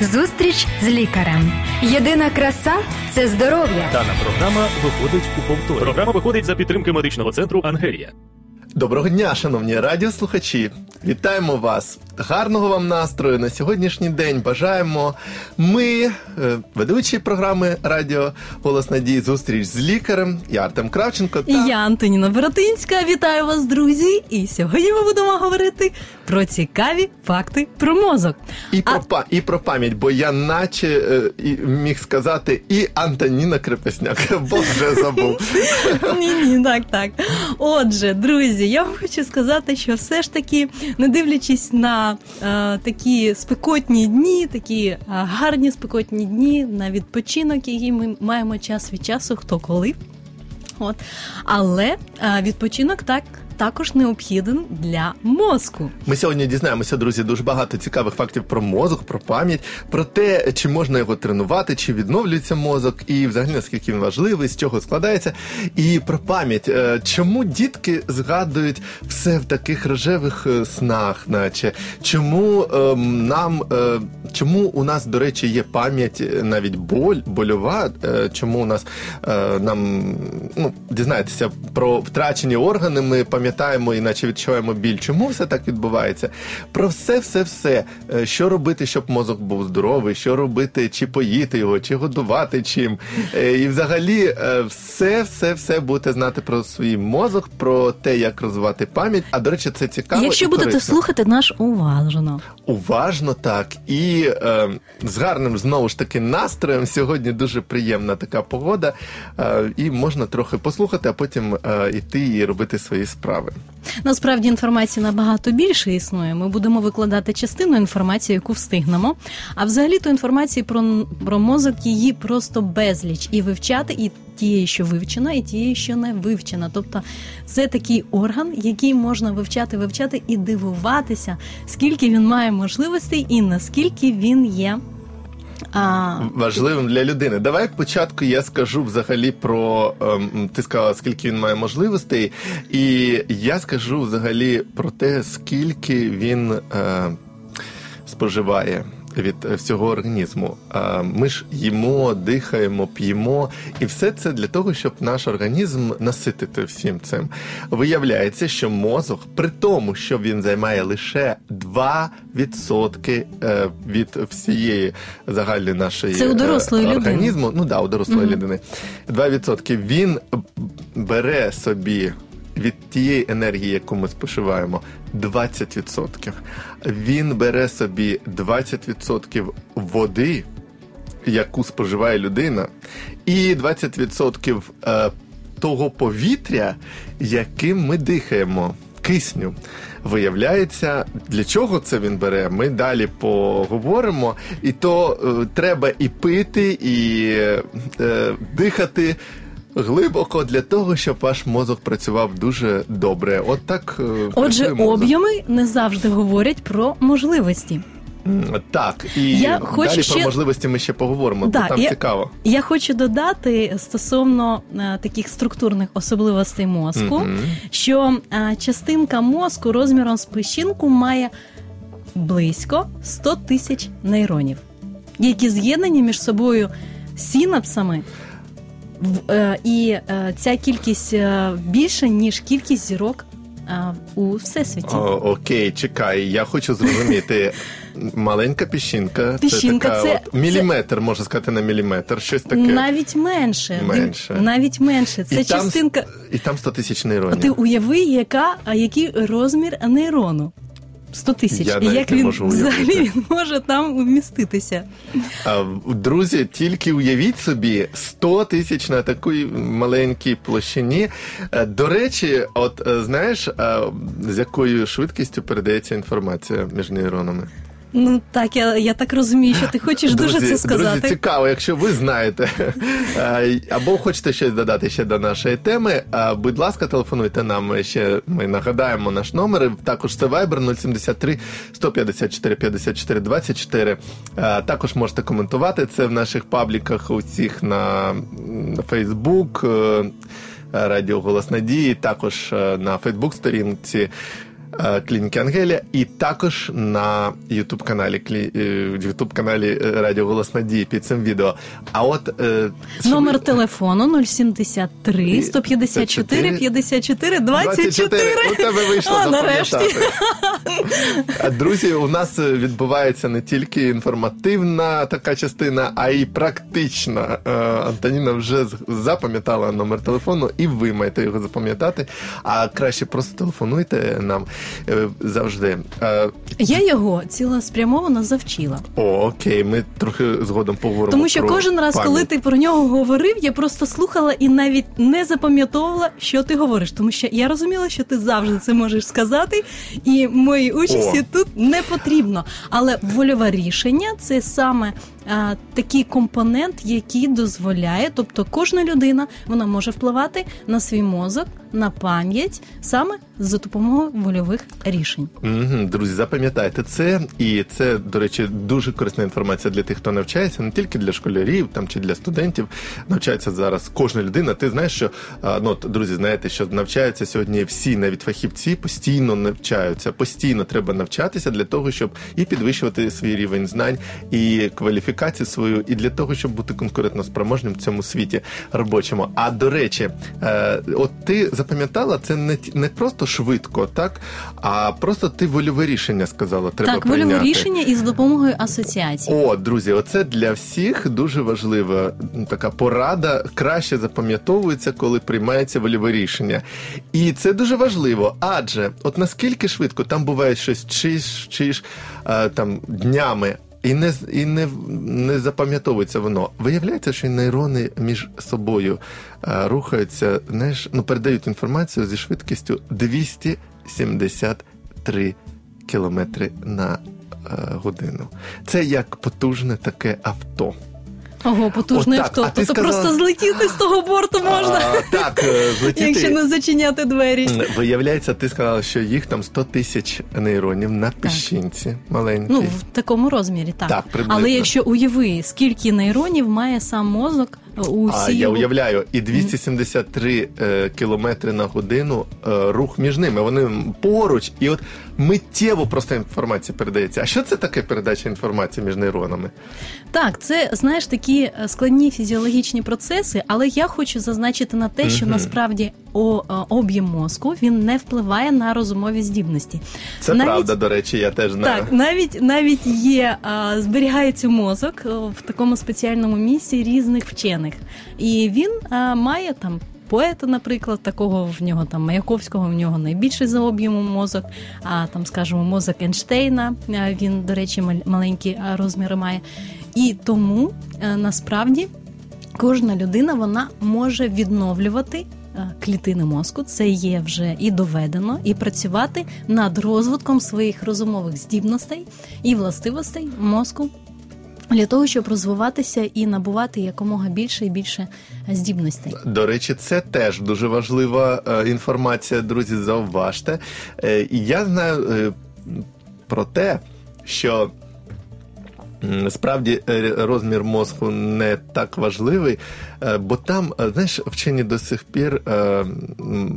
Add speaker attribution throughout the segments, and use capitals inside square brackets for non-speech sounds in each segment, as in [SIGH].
Speaker 1: Зустріч з лікарем. Єдина краса це здоров'я.
Speaker 2: Дана програма виходить у повторі. Програма виходить за підтримки медичного центру Ангелія.
Speaker 3: Доброго дня, шановні радіослухачі! Вітаємо вас! Гарного вам настрою на сьогоднішній день. Бажаємо ми, е, ведучі програми Радіо Голос Надії, зустріч з лікарем. Я Артем Кравченко.
Speaker 4: І я Антоніна Боротинська. Вітаю вас, друзі! І сьогодні ми будемо говорити про цікаві факти про мозок.
Speaker 3: І про па і про пам'ять, бо я наче е, і міг сказати і Антоніна Крепесняк, [LAUGHS] бо вже забув.
Speaker 4: Ні, ні, так, так. Отже, друзі, я вам хочу сказати, що все ж таки, не дивлячись на е, такі спекотні дні, такі е, гарні спекотні дні на відпочинок, який ми маємо час від часу, хто коли. От. Але е, відпочинок так також необхіден для мозку.
Speaker 3: Ми сьогодні дізнаємося, друзі, дуже багато цікавих фактів про мозок, про пам'ять, про те, чи можна його тренувати, чи відновлюється мозок, і взагалі наскільки він важливий, з чого складається. І про пам'ять. Е, чому дітки згадують все в таких рожевих е, снах, наче чому ем, нам, е, чому у нас, до речі, є пам'ять навіть боль, больова, чому у нас нам ну, дізнаєтеся про втрачені органи, ми пам'ятаємо пам'ятаємо, іначе відчуваємо біль. Чому все так відбувається? Про все, все, все, що робити, щоб мозок був здоровий, що робити, чи поїти його, чи годувати чим. Е, і взагалі, все, все, все будете знати про свій мозок, про те, як розвивати пам'ять. А до речі, це цікаво.
Speaker 4: Якщо
Speaker 3: і
Speaker 4: будете
Speaker 3: корисно.
Speaker 4: слухати наш уважно.
Speaker 3: Уважно так. І е, з гарним знову ж таки настроєм. Сьогодні дуже приємна така погода, е, і можна трохи послухати, а потім е, іти і робити свої справи.
Speaker 4: Насправді інформації набагато більше існує. Ми будемо викладати частину інформації, яку встигнемо. А взагалі то інформації про, про мозок її просто безліч і вивчати і. Тієї, що вивчена, і тієї, що не вивчена. Тобто це такий орган, який можна вивчати, вивчати і дивуватися, скільки він має можливостей і наскільки він є
Speaker 3: а... важливим для людини. Давай спочатку я скажу взагалі про ем, ти сказала, скільки він має можливостей, і я скажу взагалі про те, скільки він е, споживає від всього організму. Ми ж їмо, дихаємо, п'ємо, і все це для того, щоб наш організм наситити всім цим. Виявляється, що мозок, при тому, що він займає лише 2% е, від всієї загальної нашої
Speaker 4: це у дорослої
Speaker 3: організму,
Speaker 4: людини.
Speaker 3: ну да, у дорослої mm-hmm. людини, 2% він бере собі від тієї енергії, яку ми споживаємо, 20%. Він бере собі 20% води, яку споживає людина, і 20% е, того повітря, яким ми дихаємо. Кисню. Виявляється, для чого це він бере? Ми далі поговоримо. І то е, треба і пити, і е, дихати глибоко для того, щоб ваш мозок працював дуже добре. От так е,
Speaker 4: отже, об'єми не завжди говорять про можливості.
Speaker 3: Так, і я хочу далі ще... про можливості ми ще поговоримо, да, бо там
Speaker 4: я,
Speaker 3: цікаво.
Speaker 4: Я хочу додати стосовно а, е, таких структурних особливостей мозку, mm-hmm. що а, е, частинка мозку розміром з печінку має близько 100 тисяч нейронів, які з'єднані між собою синапсами. Е, і е, ця кількість е, більша ніж кількість зірок у всесвіті.
Speaker 3: О, Окей, чекай, я хочу зрозуміти. Маленька піщинка,
Speaker 4: піщинка
Speaker 3: це, така
Speaker 4: це
Speaker 3: от, міліметр, можна сказати, на міліметр. Щось таке
Speaker 4: навіть менше.
Speaker 3: Менше.
Speaker 4: Навіть менше. Це
Speaker 3: і
Speaker 4: частинка.
Speaker 3: Там, і там 100 тисяч нейронів.
Speaker 4: Ти уяви, яка який розмір нейрону. 100 тисяч.
Speaker 3: Я
Speaker 4: і як він
Speaker 3: можу
Speaker 4: взагалі він може там вміститися?
Speaker 3: А, Друзі, тільки уявіть собі 100 тисяч на такій маленькій площині. Е, до речі, от е, знаєш, з якою швидкістю передається інформація між нейронами?
Speaker 4: Ну так, я я так розумію, що ти хочеш
Speaker 3: друзі,
Speaker 4: дуже це сказати.
Speaker 3: Друзі, цікаво, якщо ви знаєте [LAUGHS] або хочете щось додати ще до нашої теми. Будь ласка, телефонуйте нам ще. Ми нагадаємо наш номер. Також це Viber 073 154 54 24. Також можете коментувати це в наших пабліках усіх на Facebook, е, Радіо Голос Надії, також е, на Фейсбук сторінці. е, клініки Ангелія, і також на Ютуб каналі Ютуб каналі Радіо Голос Надії під цим відео. А от е,
Speaker 4: номер телефону 073 154 54 24.
Speaker 3: У тебе вийшло
Speaker 4: а,
Speaker 3: запам'ятати. Друзі, у нас відбувається не тільки інформативна така частина, а й практична. Е, Антоніна вже запам'ятала номер телефону, і ви маєте його запам'ятати. А краще просто телефонуйте нам е, завжди.
Speaker 4: Е, Я його цілеспрямовано завчила.
Speaker 3: О, окей, ми трохи згодом поговоримо.
Speaker 4: Тому що
Speaker 3: про
Speaker 4: кожен раз,
Speaker 3: пам'ять.
Speaker 4: коли ти про нього говорив, я просто слухала і навіть не запам'ятовувала, що ти говориш. Тому що я розуміла, що ти завжди це можеш сказати, і моїй участі
Speaker 3: О.
Speaker 4: тут не потрібно. Але вольове рішення це саме а, такий компонент, який дозволяє, тобто кожна людина вона може впливати на свій мозок, на пам'ять саме за допомогою вольових рішень.
Speaker 3: Угу, друзі, запам'ятайте це, і це, до речі, дуже корисна інформація для тих, хто навчається, не тільки для школярів там чи для студентів. Навчається зараз кожна людина. Ти знаєш, що ну, друзі, знаєте, що навчаються сьогодні всі, навіть фахівці, постійно навчаються. Постійно треба навчатися для того, щоб і підвищувати свій рівень знань, і кваліфікацію свою, і для того, щоб бути конкурентноспроможним в цьому світі робочому. А до речі, е, от ти запам'ятала це не не просто швидко, так а просто ти вольове рішення сказала. Треба
Speaker 4: так,
Speaker 3: прийняти.
Speaker 4: вольове рішення із допомогою асоціації.
Speaker 3: О, друзі, оце для всіх дуже важлива така порада. Краще запам'ятовується, коли приймається вольове рішення. І це дуже важливо, адже от наскільки швидко там буває щось чиш, чиш там днями. І не і не, не запам'ятовується воно. Виявляється, що нейрони між собою а, рухаються, знаєш, ну передають інформацію зі швидкістю 273 кілометри на а, годину. Це як потужне таке авто.
Speaker 4: Ого, потужний
Speaker 3: От так.
Speaker 4: авто.
Speaker 3: А ти
Speaker 4: Тобто
Speaker 3: сказала-
Speaker 4: просто злетіти з того борту можна,
Speaker 3: А, так, е, злетіти.
Speaker 4: якщо не зачиняти двері.
Speaker 3: Виявляється, ти сказала, що їх там 100 тисяч нейронів на піщинці маленькій.
Speaker 4: Ну, в такому розмірі, так.
Speaker 3: Так, приблизно.
Speaker 4: Але якщо уяви, скільки нейронів має сам мозок
Speaker 3: а я уявляю, і 273 е, кілометри на годину е, рух між ними. Вони поруч, і от миттєво просто інформація передається. А що це таке передача інформації між нейронами?
Speaker 4: Так, це знаєш такі е, складні фізіологічні процеси, але я хочу зазначити на те, що
Speaker 3: Мгм.
Speaker 4: насправді об'єм мозку він не впливає на розумові здібності.
Speaker 3: Це
Speaker 4: Навіть-
Speaker 3: правда, до речі, я теж знаю.
Speaker 4: Так, навіть навіть є а, зберігається мозок в такому спеціальному місці різних вчених, і він а, має там. Поета, наприклад, такого в нього там Маяковського, в нього найбільший за об'ємом мозок. А там, скажімо, мозок Ейнштейна, він, до речі, мал- маленькі розміри має. І тому насправді кожна людина вона може відновлювати е, клітини мозку. Це є вже і доведено, і працювати над розвитком своїх розумових здібностей і властивостей мозку. Для того щоб розвиватися і набувати якомога більше і більше здібностей.
Speaker 3: До речі, це теж дуже важлива е, інформація, друзі. Зауважте. Е, я знаю е, про те, що. Справді е, розмір мозку не так важливий, е, бо там, е, знаєш, вчені до сих пір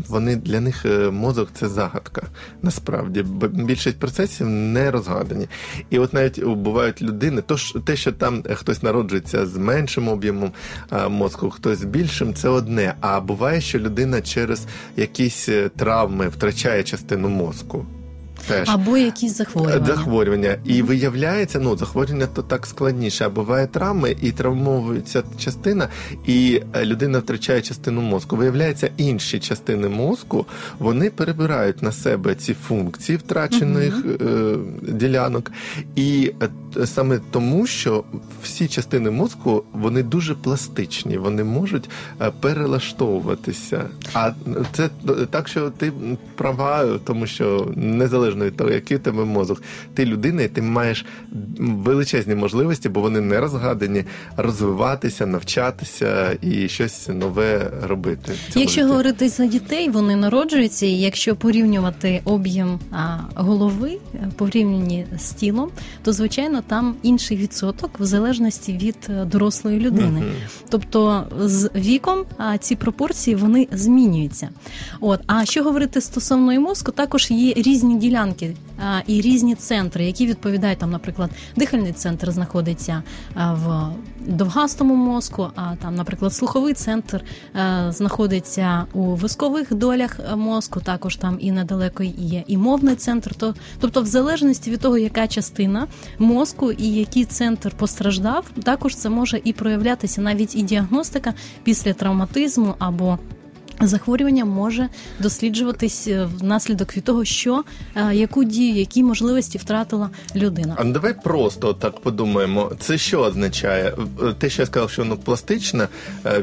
Speaker 3: вони для них мозок це загадка. Насправді, більшість процесів не розгадані. І от навіть бувають людини, то те, що там хтось народжується з меншим об'ємом мозку, хтось з більшим, це одне. А буває, що людина через якісь травми втрачає частину мозку. Теж.
Speaker 4: Або якісь захворювання.
Speaker 3: Захворювання. І виявляється, ну захворювання то так складніше. А буває травми, і травмовується частина, і е, людина втрачає частину мозку. Виявляється, інші частини мозку вони перебирають на себе ці функції втрачених е, ділянок. І е, саме тому, що всі частини мозку вони дуже пластичні, вони можуть е, перелаштовуватися. А це так, що ти права, тому що незалежно від того, який у тебе мозок, ти людина, і ти маєш величезні можливості, бо вони не розгадані, розвиватися, навчатися і щось нове робити.
Speaker 4: Якщо
Speaker 3: житті.
Speaker 4: говорити за дітей, вони народжуються, і якщо порівнювати об'єм голови порівняні з тілом, то звичайно там інший відсоток в залежності від е, дорослої людини. Тобто з віком а, ці пропорції вони змінюються. От а що говорити стосовно і мозку, також є різні ділянки а, і різні центри, які відповідають там, наприклад, дихальний центр знаходиться в довгастому мозку, а там, наприклад, слуховий центр а, знаходиться у вискових долях мозку. Також там і недалеко є і мовний центр. То тобто, в залежності від того, яка частина мозку і який центр постраждав, також це може і проявлятися навіть і діагностика після травматизму або. Захворювання може досліджуватись е, внаслідок від того, що е, яку дію, які можливості втратила людина.
Speaker 3: А ну давай просто так подумаємо. Це що означає? Е, те, що я сказав, що воно пластичне,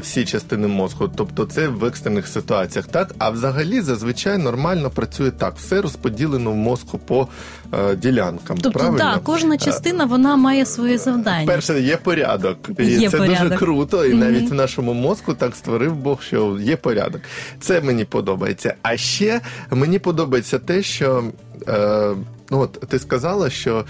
Speaker 3: всі частини мозку, тобто це в екстрених ситуаціях, так а взагалі зазвичай нормально працює так. Все розподілено в мозку по ділянкам.
Speaker 4: Тобто,
Speaker 3: правильно?
Speaker 4: так, кожна частина вона має своє завдання.
Speaker 3: Перше, є порядок, і
Speaker 4: Є
Speaker 3: це
Speaker 4: порядок.
Speaker 3: дуже круто. І навіть в нашому мозку так створив Бог, що є порядок. Це мені подобається. А ще мені подобається те, що е, ну от ти сказала, що.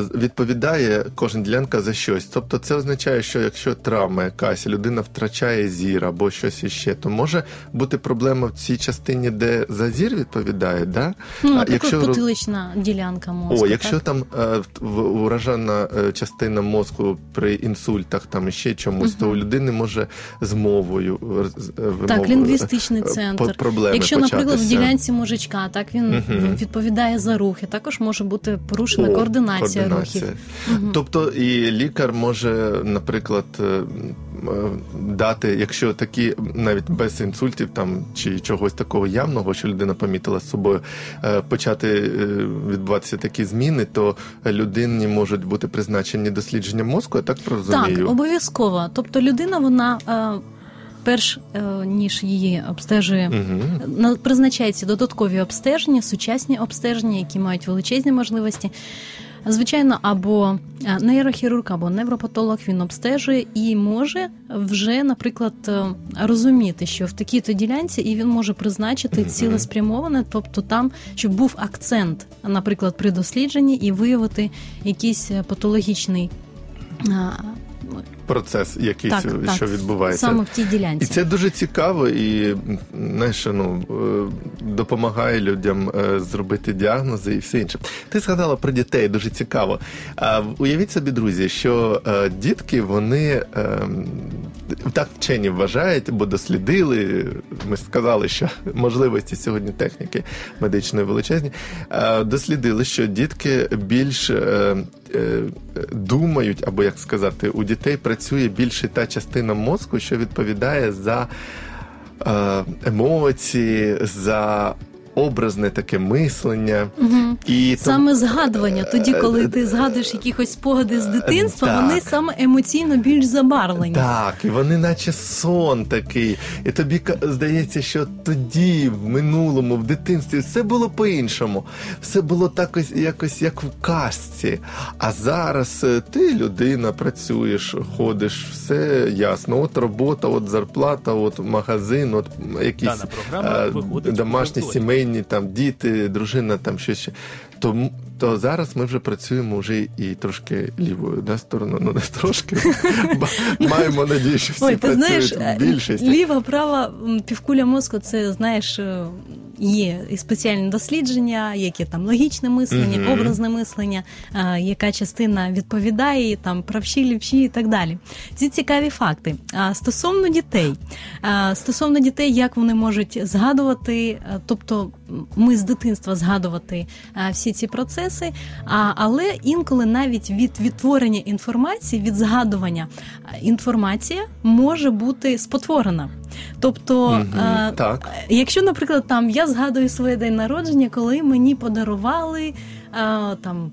Speaker 3: Відповідає кожна ділянка за щось. Тобто це означає, що якщо травма якась, людина втрачає зір або щось іще, то може бути проблема в цій частині, де за зір відповідає, да?
Speaker 4: Ну,
Speaker 3: а роз-
Speaker 4: потилична ділянка мозку.
Speaker 3: О, якщо
Speaker 4: так?
Speaker 3: там е, уражена е, частина мозку при інсультах, там ще чомусь, то у людини може з мовою е,
Speaker 4: Так, лінгвістичний центр.
Speaker 3: проблеми
Speaker 4: Якщо, наприклад, в ділянці мужичка, так він
Speaker 3: Мгм.
Speaker 4: відповідає за рухи, також може бути порушена
Speaker 3: О,
Speaker 4: координація, рухів. Мгм.
Speaker 3: Тобто і лікар може, наприклад, е, е, дати, якщо такі навіть без інсультів там чи чогось такого явного, що людина помітила з собою, е, почати відбуватися такі зміни, то людині можуть бути призначені дослідження мозку, я так розумію.
Speaker 4: Так, обов'язково. Тобто людина, вона перш ніж її обстежує.
Speaker 3: Угу.
Speaker 4: Призначаються додаткові обстеження, сучасні обстеження, які мають величезні можливості. Звичайно, або е, нейрохірург, або невропатолог він обстежує і може вже, наприклад, е, розуміти, що в такій-то ділянці, і він може призначити цілеспрямоване, тобто там, щоб був акцент, наприклад, при дослідженні, і виявити якийсь е, патологічний
Speaker 3: Процес якийсь,
Speaker 4: Так, так.
Speaker 3: що відбувається.
Speaker 4: саме в тій ділянці.
Speaker 3: І це дуже цікаво і знаєш, ну, е, допомагає людям е, зробити діагнози і все інше. Ти згадала про дітей, дуже цікаво. А уявіть собі, друзі, що е, дітки вони е, так вчені вважають, бо дослідили. Ми сказали, що [LAUGHS] можливості сьогодні техніки медичної величезні. Дослідили, що дітки більш думають, або як сказати, у дітей працює більше та частина мозку, що відповідає за е, емоції, за образне таке мислення.
Speaker 4: Мгм.
Speaker 3: І тому-
Speaker 4: Саме згадування, тоді,
Speaker 3: Е,
Speaker 4: коли ти згадуєш якісь спогади з дитинства,
Speaker 3: так.
Speaker 4: вони саме емоційно більш забарвлені.
Speaker 3: Так, і вони наче сон такий. І тобі здається, що тоді, в минулому, в дитинстві, все було по-іншому. Все було так ось, якось як в казці. А зараз е, ти людина, працюєш, ходиш, все ясно. От робота, от зарплата, от магазин, от якісь
Speaker 2: Дана програма
Speaker 3: е, домашні,
Speaker 2: повторі.
Speaker 3: Сімейні, там діти, дружина, там щось. Тому то зараз ми вже працюємо вже і трошки лівою да, стороною. Ну не трошки. Маємо надію, що всі
Speaker 4: Ой, ти
Speaker 3: працюють в більшості.
Speaker 4: ліва, права півкуля мозку, це знаєш. е, Є і спеціальні дослідження, які там логічне мислення,
Speaker 3: Мгм.
Speaker 4: образне мислення, е, яка частина відповідає, там правші, лівші і так далі. Ці цікаві факти. А стосовно дітей, стосовно дітей, як вони можуть згадувати, е, тобто ми з дитинства згадувати е, всі ці процеси, а, але інколи навіть від відтворення інформації, від згадування е, інформація може бути спотворена. Тобто,
Speaker 3: Мгм,
Speaker 4: е,
Speaker 3: так.
Speaker 4: якщо, наприклад, там я згадую своє день народження, коли мені подарували а, там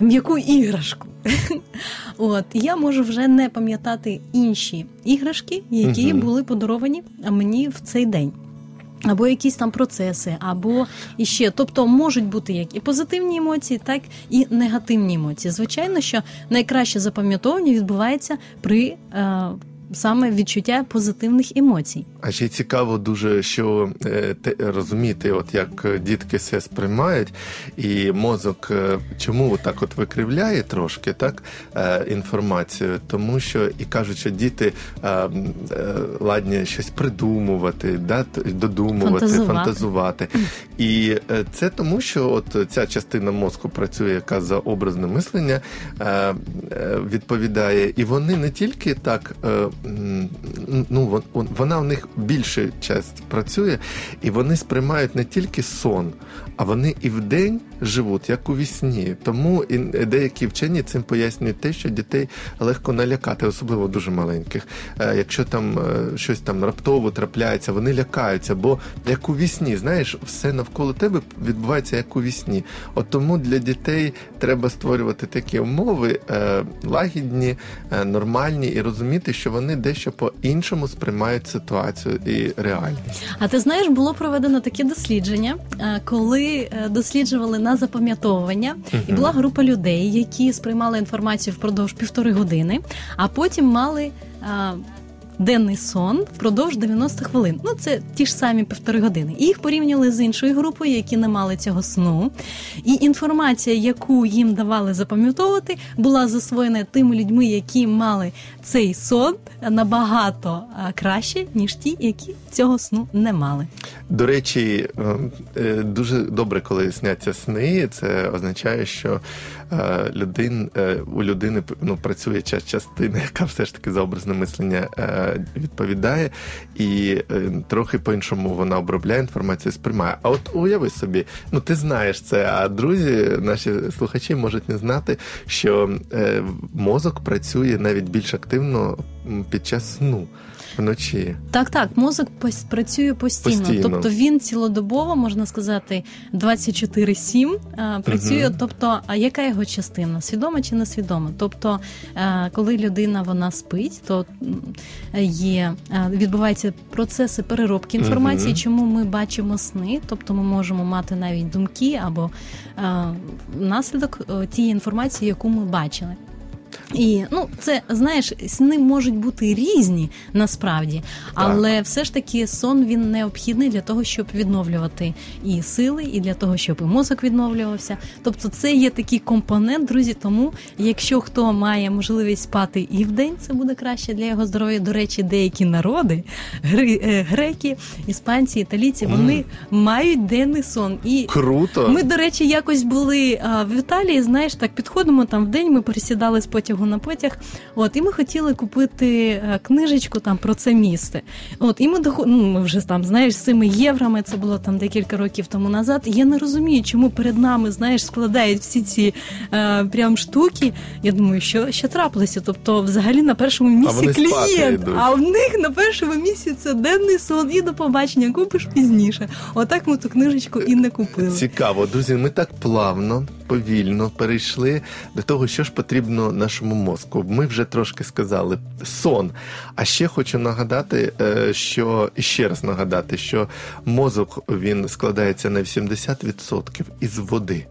Speaker 4: м'яку іграшку. [LAUGHS] От я можу вже не пам'ятати інші іграшки, які
Speaker 3: Мгм.
Speaker 4: були подаровані мені в цей день. Або якісь там процеси, або іще. Тобто можуть бути як і позитивні емоції, так і негативні емоції. Звичайно, що найкраще запам'ятовування відбувається при е, саме відчуття позитивних емоцій.
Speaker 3: А ще цікаво дуже, що е, те розуміти, от як дітки все сприймають, і мозок е, чому так от викривляє трошки так е, інформацію, тому що і кажуть, що діти е, е, ладні щось придумувати, да, додумувати,
Speaker 4: Фантазувати.
Speaker 3: фантазувати. І е, це тому, що от ця частина мозку працює, яка за образне мислення е, е, відповідає, і вони не тільки так, е, ну вон- вон- вона в них більша часть працює, і вони сприймають не тільки сон, а вони і вдень живуть, як у вісні. Тому і деякі вчені цим пояснюють те, що дітей легко налякати, особливо дуже маленьких. Е, Якщо там е, щось там раптово трапляється, вони лякаються, бо як у вісні, знаєш, все навколо тебе відбувається як у вісні. От тому для дітей треба створювати такі умови е, лагідні, нормальні, і розуміти, що вони дещо по-іншому сприймають ситуацію і реальність.
Speaker 4: А ти знаєш, було проведено таке дослідження, е, коли е, досліджували на запам'ятовування, і була група людей, які сприймали інформацію впродовж півтори години, а потім мали. Денний сон впродовж 90 хвилин. Ну це ті ж самі півтори години. І їх порівняли з іншою групою, які не мали цього сну. І інформація, яку їм давали запам'ятовувати, була засвоєна тими людьми, які мали цей сон набагато краще, ніж ті, які цього сну не мали.
Speaker 3: До речі, е, е, дуже добре, коли сняться сни. Це означає, що е, людин, е, у людини ну, працює частина, яка все ж таки за образне мислення е, відповідає, і трохи по-іншому вона обробляє інформацію, сприймає. А от уяви собі, ну ти знаєш це, а друзі, наші слухачі можуть не знати, що мозок працює навіть більш активно під час сну вночі.
Speaker 4: Так, так, мозок працює постійно.
Speaker 3: Постійно.
Speaker 4: Тобто він цілодобово, можна сказати, 24-7 а, працює.
Speaker 3: Мгм.
Speaker 4: Тобто, а яка його частина? Свідома чи несвідома? Тобто, е, коли людина вона спить, то є е, відбуваються процеси переробки інформації,
Speaker 3: Мгм.
Speaker 4: чому ми бачимо сни, тобто ми можемо мати навіть думки або е, наслідок е, тієї інформації, яку ми бачили. І ну, це знаєш, сни можуть бути різні насправді, але все ж таки сон він необхідний для того, щоб відновлювати і сили, і для того, щоб і мозок відновлювався. Тобто, це є такий компонент, друзі. Тому, якщо хто має можливість спати і вдень, це буде краще для його здоров'я. До речі, деякі народи, е, греки, іспанці, італійці, вони мають денний сон. І
Speaker 3: Круто!
Speaker 4: ми, до речі, якось були а, в Італії. Знаєш, так підходимо там в день. Ми пересідали з потягу на потяг. От і ми хотіли купити е, книжечку там про це місце. От і ми доход... ну, ми вже там, знаєш, з цими єврами. Це було там декілька років тому назад. Я не розумію, чому перед нами знаєш складають всі ці е, прям штуки. Я думаю, що, що трапилося? Тобто, взагалі на першому місці
Speaker 3: спати
Speaker 4: клієнт, а в них на першому місці це денний сон і до побачення. Купиш пізніше. Отак ми ту книжечку і не купили.
Speaker 3: Цікаво, друзі. Ми так плавно, повільно перейшли до того, що ж потрібно нашому мозку. Ми вже трошки сказали сон. А ще хочу нагадати, е, що ще раз нагадати, що мозок він складається на 80% із води.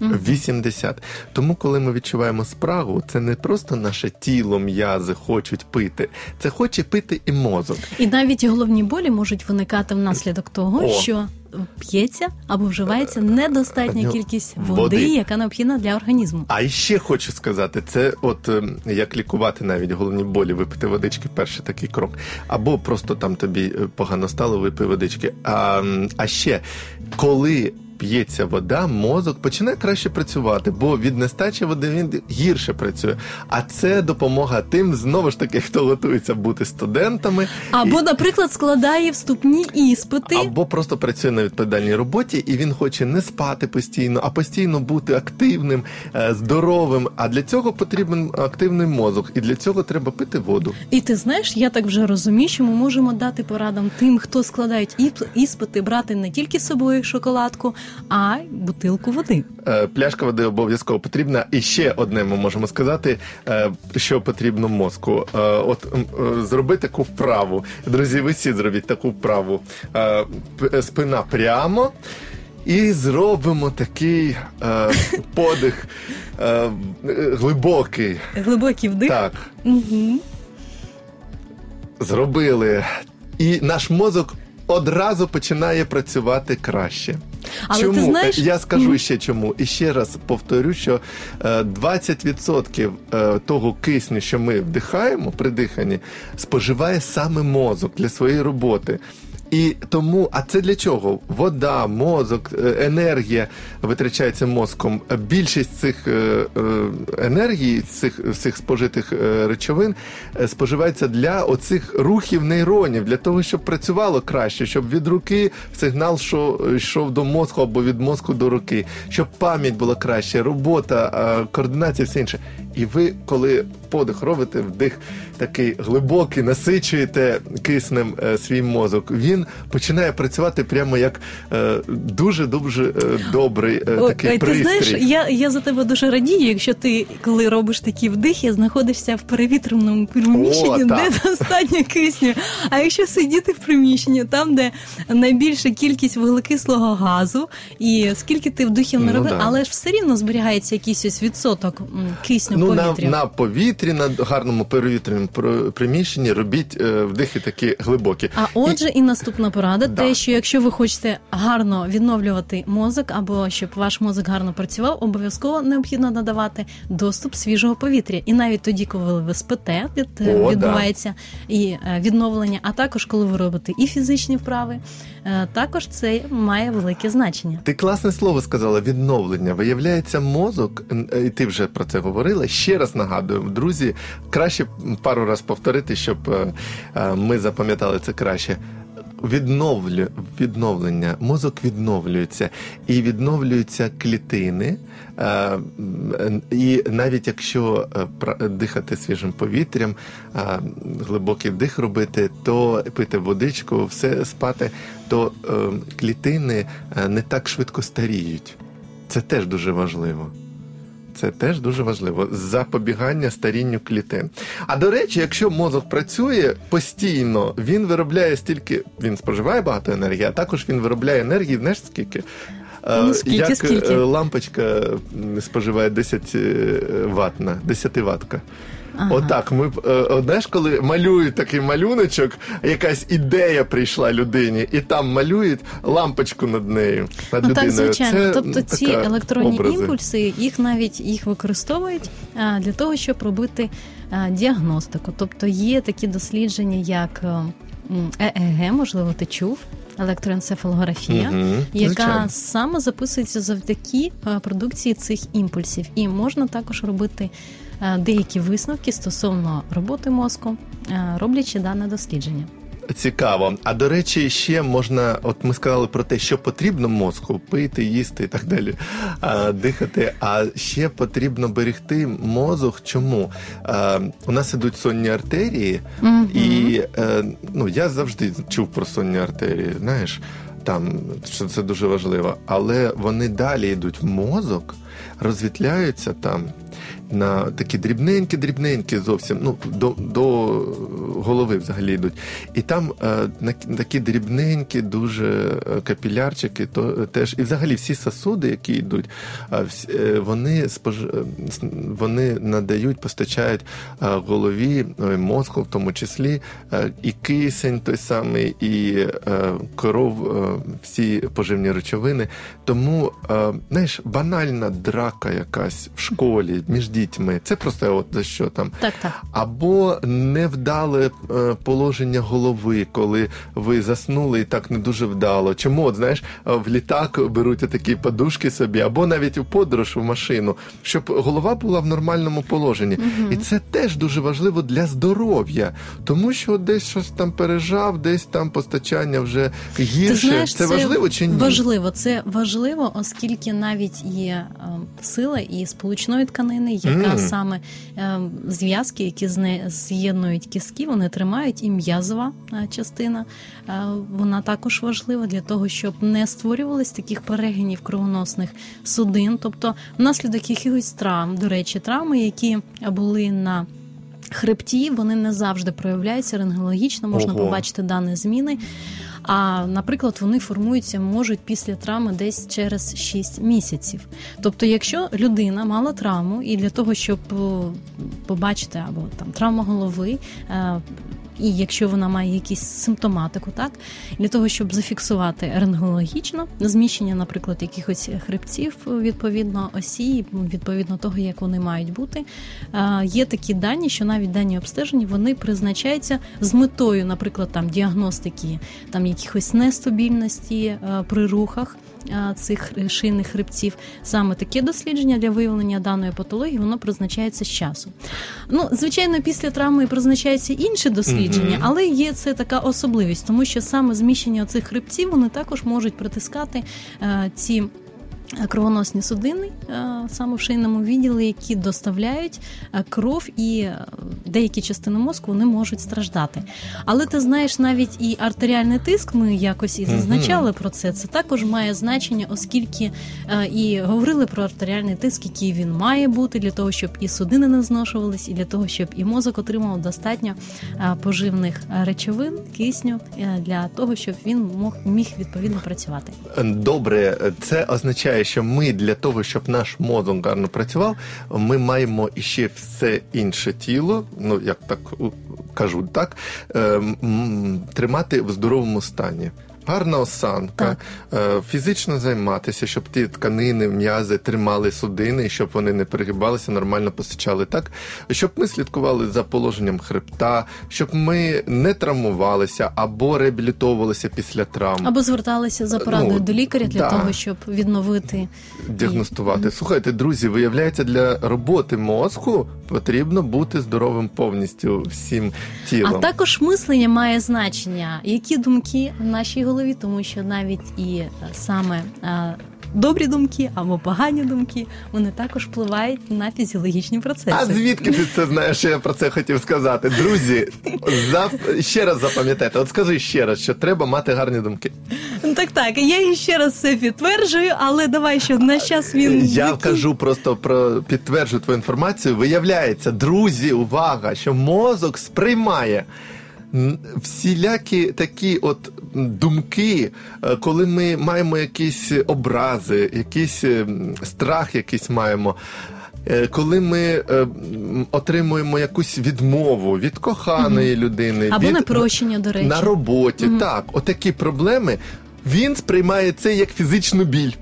Speaker 3: 80. Тому, коли ми відчуваємо спрагу, це не просто наше тіло, м'язи хочуть пити, це хоче пити і мозок.
Speaker 4: І навіть головні болі можуть виникати внаслідок того,
Speaker 3: О.
Speaker 4: що п'ється або вживається недостатня
Speaker 3: Ну,
Speaker 4: кількість води,
Speaker 3: води.
Speaker 4: яка необхідна для організму.
Speaker 3: А ще хочу сказати, це от ем, як лікувати навіть головні болі, випити водички, перший такий крок. Або просто там тобі е, погано стало, випий водички. А, а ще коли. П'ється вода, мозок починає краще працювати, бо від нестачі води він гірше працює. А це допомога тим, знову ж таки, хто готується бути студентами,
Speaker 4: Або,
Speaker 3: і-
Speaker 4: наприклад, складає вступні іспити.
Speaker 3: або просто працює на відповідальній роботі, і він хоче не спати постійно, а постійно бути активним, е, здоровим. А для цього потрібен активний мозок, і для цього треба пити воду.
Speaker 4: І ти знаєш, я так вже розумію, що ми можемо дати порадам тим, хто складають іспити, брати не тільки з собою шоколадку, а й бутилку води.
Speaker 3: Е, Пляшка води обов'язково потрібна. І ще одне ми можемо сказати, е, що потрібно мозку. Е, От зроби таку вправу. Друзі, ви всі зробіть таку вправу. Спина прямо. І зробимо такий е, подих е, глибокий.
Speaker 4: Глибокий вдих.
Speaker 3: Так.
Speaker 4: Угу.
Speaker 3: зробили, і наш мозок одразу починає працювати краще.
Speaker 4: Але
Speaker 3: чому?
Speaker 4: ти знаєш-
Speaker 3: Я скажу ще чому. І ще раз повторю, що е, 20% е, того кисню, що ми вдихаємо при диханні, споживає саме мозок для своєї роботи. І тому, а це для чого? Вода, мозок, е, енергія витрачається мозком. Більшість цих е, е, енергії, цих, цих спожитих речовин споживається для оцих рухів нейронів, для того, щоб працювало краще, щоб від руки сигнал йшов, до мозку або від мозку до руки, щоб пам'ять була краще, робота, координація, все інше. І ви, коли подих робите, вдих такий глибокий, насичуєте киснем е, свій мозок, він починає працювати прямо як е, дуже дуже е, добрий е, такий
Speaker 4: ой, ти знаєш, я, я за тебе дуже радію, якщо ти, коли робиш такі вдихи, знаходишся в перевітреному приміщенні,
Speaker 3: О,
Speaker 4: де достатньо кисню. А якщо сидіти в приміщенні, там, де найбільша кількість вуглекислого газу, і скільки ти вдихів не
Speaker 3: Ну,
Speaker 4: робив,
Speaker 3: да.
Speaker 4: але ж все рівно зберігається якийсь ось відсоток кисню
Speaker 3: Ну,
Speaker 4: в
Speaker 3: на, на повітрі, на гарному перевітреному про- приміщенні робіть е, вдихи такі глибокі.
Speaker 4: А отже, і наступна порада:
Speaker 3: Да.
Speaker 4: те, що якщо ви хочете гарно відновлювати мозок, або щоб ваш мозок гарно працював, обов'язково необхідно надавати доступ свіжого повітря. І навіть тоді, коли ви спите, від,
Speaker 3: О,
Speaker 4: відбувається і е, відновлення, а також коли ви робите і фізичні вправи, е, також це має велике значення.
Speaker 3: Ти класне слово сказала відновлення. Виявляється, мозок, е, і ти вже про це говорила. Ще раз нагадую, друзі, краще пару раз повторити, щоб е, е, ми запам'ятали це краще. Відновлю, відновлення, мозок відновлюється і відновлюються клітини. Е, І навіть якщо дихати свіжим повітрям, глибокий вдих робити, то пити водичку, все спати, то клітини не так швидко старіють. Це теж дуже важливо. Це теж дуже важливо. Запобігання старінню клітин. А до речі, якщо мозок працює постійно, він виробляє стільки, він споживає багато енергії, а також він виробляє енергії, знаєш скільки? Е,
Speaker 4: Ну, скільки,
Speaker 3: Як
Speaker 4: скільки?
Speaker 3: е, лампочка споживає 10 ватна, 10 ватка.
Speaker 4: Ага.
Speaker 3: Отак, ми е, знаєш, коли малюють такий малюночок, якась ідея прийшла людині, і там малюють лампочку над нею, над
Speaker 4: Ну так, звичайно.
Speaker 3: Це,
Speaker 4: тобто ці електронні
Speaker 3: образи.
Speaker 4: імпульси, їх навіть їх використовують для того, щоб робити діагностику. Тобто є такі дослідження, як ЕЕГ, можливо, ти чув. Електроенцефалографія,
Speaker 3: Мгм,
Speaker 4: яка
Speaker 3: звичайно.
Speaker 4: саме записується завдяки е, продукції цих імпульсів, і можна також робити деякі висновки стосовно роботи мозку, е, роблячи дане дослідження.
Speaker 3: Цікаво. А до речі, ще можна, от ми сказали про те, що потрібно мозку пити, їсти і так далі, а, дихати. А ще потрібно берегти мозок. Чому? А, у нас ідуть сонні артерії,
Speaker 4: Мгм.
Speaker 3: і е, ну, я завжди чув про сонні артерії, знаєш, там що це дуже важливо. Але вони далі йдуть в мозок, розвітляються там. На такі дрібненькі-дрібненькі зовсім ну до, до голови взагалі йдуть. І там е, на, такі дрібненькі, дуже е, капілярчики, то е, теж і взагалі всі сосуди, які йдуть, вони спож... вони надають, постачають голові, мозку, в тому числі, і кисень той самий, і кров, е, всі поживні речовини. Тому, знаєш, банальна драка якась в школі між дітьми. Це просто от за що там.
Speaker 4: Так, так.
Speaker 3: Або невдале е, положення голови, коли ви заснули і так не дуже вдало. Чому, от, знаєш, е, в літак беруть такі подушки собі, або навіть у подорож в машину, щоб голова була в нормальному положенні. І це теж дуже важливо для здоров'я, тому що десь щось там пережав, десь там постачання вже гірше.
Speaker 4: Ти знаєш,
Speaker 3: це, важливо чи ні?
Speaker 4: Важливо, це важливо, оскільки навіть є е, сила і сполучної тканини, яка
Speaker 3: Мгм.
Speaker 4: саме е, зв'язки, які з не з'єднують кістки, вони тримають і м'язова е, частина. е, Вона також важлива для того, щоб не створювались таких перегинів кровоносних судин, тобто внаслідок якихось травм, до речі, травми, які були на хребті, вони не завжди проявляються рентгенологічно, можна
Speaker 3: Ого.
Speaker 4: побачити дані зміни. А, наприклад, вони формуються можуть після травми десь через 6 місяців. Тобто, якщо людина мала травму, і для того, щоб побачити або там травма голови, е, і якщо вона має якісь симптоматику, так для того, щоб зафіксувати рентгенологічно зміщення, наприклад, якихось хребців відповідно осі, відповідно того, як вони мають бути. Є такі дані, що навіть дані обстеження вони призначаються з метою, наприклад, там діагностики там якихось нестабільності при рухах цих шийних хребців. Саме таке дослідження для виявлення даної патології воно призначається з часу. Ну, звичайно, після травми призначаються інші дослідження, але є це така особливість, тому що саме зміщення цих хребців вони також можуть притискати ці. Кровоносні судини саме в шийному відділі, які доставляють кров і деякі частини мозку вони можуть страждати. Але ти знаєш, навіть і артеріальний тиск, ми якось і зазначали про це. Це також має значення, оскільки і говорили про артеріальний тиск, який він має бути для того, щоб і судини не зношувались, і для того, щоб і мозок отримав достатньо поживних речовин, кисню для того, щоб він мог міг відповідно працювати.
Speaker 3: Добре, це означає означає, що ми для того, щоб наш мозок гарно працював, ми маємо іще все інше тіло, ну як так кажуть, так е, тримати в здоровому стані гарна осанка, так. Е, фізично займатися, щоб ті тканини, м'язи тримали судини, щоб вони не перегибалися, нормально постачали так, щоб ми слідкували за положенням хребта, щоб ми не травмувалися або реабілітовувалися після травм,
Speaker 4: або зверталися за порадою ну, до лікаря для да. того, щоб відновити
Speaker 3: діагностувати. І... Слухайте, друзі, виявляється, для роботи мозку потрібно бути здоровим повністю всім тілом.
Speaker 4: А також мислення має значення, які думки в нашій голові голові, тому що навіть і е, саме е, добрі думки або погані думки вони також впливають на фізіологічні процеси.
Speaker 3: А звідки ти це знаєш? що Я про це хотів сказати. Друзі, зап... ще раз запам'ятайте, от скажи ще раз, що треба мати гарні думки.
Speaker 4: Ну, так, так. Я ще раз це підтверджую, але давай що на час він
Speaker 3: я кажу просто про підтверджую твою інформацію. Виявляється, друзі, увага, що мозок сприймає всілякі такі от думки, е, коли ми маємо якісь образи, якийсь е, страх, якийсь маємо. Е, коли ми отримуємо якусь відмову від коханої угу. людини,
Speaker 4: або
Speaker 3: від,
Speaker 4: непрощення, до речі,
Speaker 3: на роботі, угу. так, отакі проблеми, він сприймає це як фізичну біль.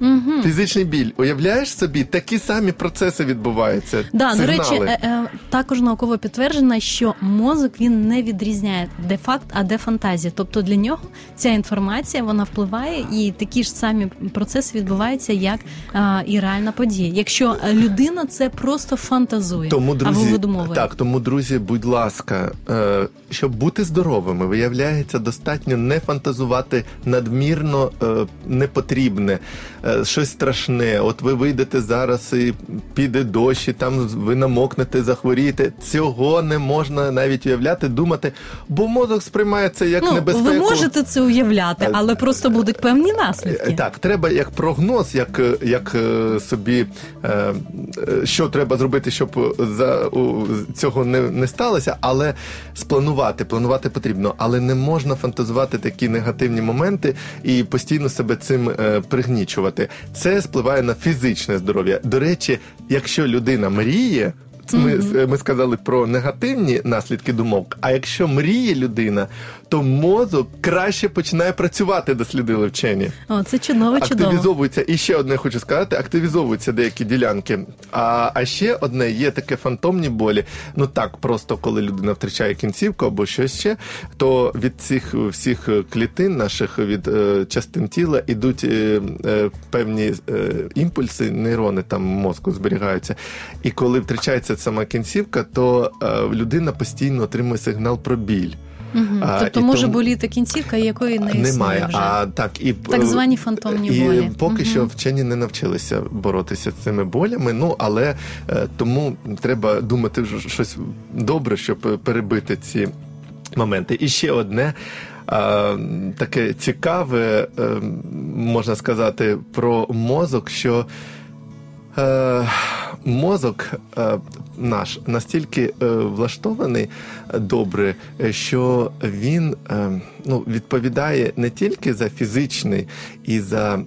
Speaker 3: Угу. Фізичний біль. Уявляєш собі, такі самі процеси відбуваються.
Speaker 4: Да, До речі, е, е, також науково підтверджено, що мозок він не відрізняє де факт, а де фантазія. Тобто для нього ця інформація вона впливає, і такі ж самі процеси відбуваються, як е, і реальна подія. Якщо людина це просто фантазує,
Speaker 3: тому друзі, або видумовує. так, тому друзі, будь ласка, е, щоб бути здоровими, виявляється достатньо не фантазувати надмірно е, непотрібне. Е, щось страшне. От ви вийдете зараз і піде дощ, і там ви намокнете, захворієте. Цього не можна навіть уявляти, думати, бо мозок сприймає це як
Speaker 4: ну,
Speaker 3: небезпеку.
Speaker 4: Ви можете це уявляти, е, але просто будуть певні наслідки.
Speaker 3: Так, треба як прогноз, як як е, собі що треба зробити, щоб за цього не, не сталося, але спланувати, планувати потрібно, але не можна фантазувати такі негативні моменти і постійно себе цим пригнічувати. Це спливає на фізичне здоров'я. До речі, якщо людина мріє. Ми mm-hmm. ми сказали про негативні наслідки думок. А якщо мріє людина, то мозок краще починає працювати, дослідили вчені.
Speaker 4: О, це чудово, чудово.
Speaker 3: Активізовується і ще одне хочу сказати: активізовуються деякі ділянки. А а ще одне є таке фантомні болі. Ну так, просто коли людина втрачає кінцівку або щось ще, то від цих всіх клітин наших від е, частин тіла ідуть е, е, певні е, імпульси, нейрони там мозку зберігаються. І коли втрачається сама кінцівка, то е, людина постійно отримує сигнал про біль.
Speaker 4: Угу. А, тобто може тому... боліти кінцівка, якої не існує
Speaker 3: немає.
Speaker 4: Вже.
Speaker 3: А так і
Speaker 4: так звані фантомні
Speaker 3: і
Speaker 4: болі.
Speaker 3: Поки угу. що вчені не навчилися боротися з цими болями. Ну але е, тому треба думати щось добре, щоб перебити ці моменти. І ще одне. Таке цікаве, е, можна сказати, про мозок, що е, мозок е, наш настільки е, влаштований е, добре, що він ну, відповідає не тільки за фізичний і за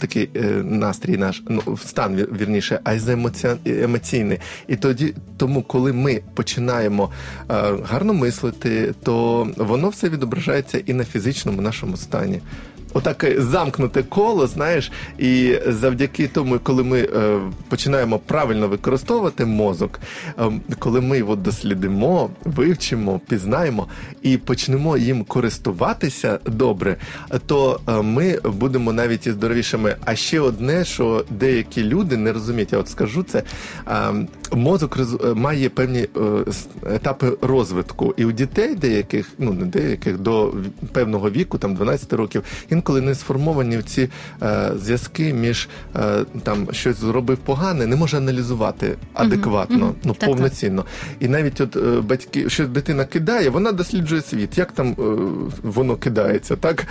Speaker 3: такий настрій наш, ну, стан вірніше, а й за емоці... емоційний. І тоді, тому, коли ми починаємо гарно мислити, то воно все відображається і на фізичному нашому стані. Отаке замкнуте коло, знаєш, і завдяки тому, коли ми е, починаємо правильно використовувати мозок, е, коли ми його дослідимо, вивчимо, пізнаємо і почнемо їм користуватися добре, то е, ми будемо навіть і здоровішими. А ще одне, що деякі люди не розуміють, я от скажу це. е, Мозок роз- е, має певні е, етапи розвитку, і у дітей деяких, ну не деяких, до певного віку, там 12 років, інколи не сформовані ці е, зв'язки між е, там щось зробив погане, не може аналізувати адекватно,
Speaker 4: мгм.
Speaker 3: ну повноцінно. І навіть от е, батьки, що дитина кидає, вона досліджує світ, як там е, воно кидається, так?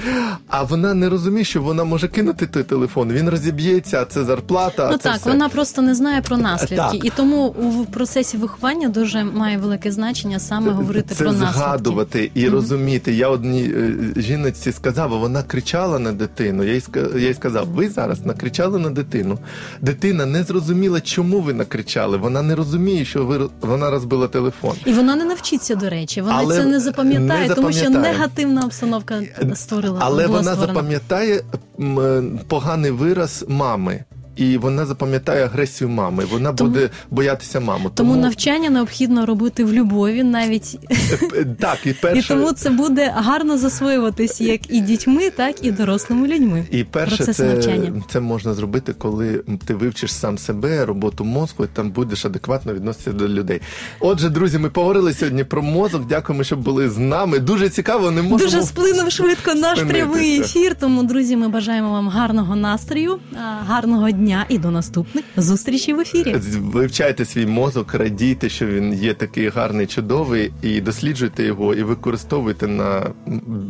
Speaker 3: А вона не розуміє, що вона може кинути той телефон, він розіб'ється, а це зарплата. а
Speaker 4: Ну
Speaker 3: це
Speaker 4: так,
Speaker 3: все.
Speaker 4: вона просто не знає про наслідки,
Speaker 3: Так.
Speaker 4: і тому у процесі виховання дуже має велике значення саме говорити
Speaker 3: це
Speaker 4: про наслідки.
Speaker 3: згадувати і розуміти. Я одній е, жіночці сказав, а вона кричала на дитину. Я їй я їй сказав, ви зараз накричали на дитину. Дитина не зрозуміла, чому ви накричали. Вона не розуміє, що ви вона розбила телефон.
Speaker 4: І вона не навчиться, до речі, вона
Speaker 3: Але
Speaker 4: це не запам'ятає,
Speaker 3: не
Speaker 4: тому що негативна обстановка створила.
Speaker 3: Але вона
Speaker 4: створена.
Speaker 3: запам'ятає е, поганий вираз мами. І вона запам'ятає агресію мами. Вона
Speaker 4: Тому-
Speaker 3: буде боятися маму.
Speaker 4: Тому навчання необхідно робити в любові, навіть [LAUGHS]
Speaker 3: так, і [LAUGHS]
Speaker 4: і тому це буде гарно засвоюватись як і дітьми, так і дорослими людьми.
Speaker 3: І перше,
Speaker 4: Процес
Speaker 3: це,
Speaker 4: навчання.
Speaker 3: це можна зробити, коли ти вивчиш сам себе, роботу мозку, і там будеш адекватно відноситися до людей. Отже, друзі, ми поговорили сьогодні про мозок. Дякуємо, що були з нами. Дуже цікаво, не можемо.
Speaker 4: Дуже сплинув швидко наш прямий ефір. Тому, друзі, ми бажаємо вам гарного настрою, гарного дня і до наступних зустрічей в ефірі.
Speaker 3: Вивчайте свій мозок, радійте, що він є такий гарний, чудовий, і досліджуйте його, і використовуйте на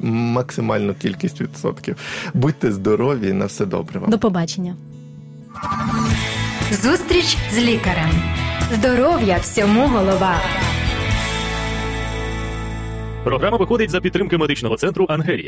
Speaker 3: максимальну кількість відсотків. Будьте здорові, на все добре вам.
Speaker 4: До побачення.
Speaker 1: Зустріч з лікарем. Здоров'я всьому голова.
Speaker 2: Програма виходить за підтримки медичного центру Ангелія.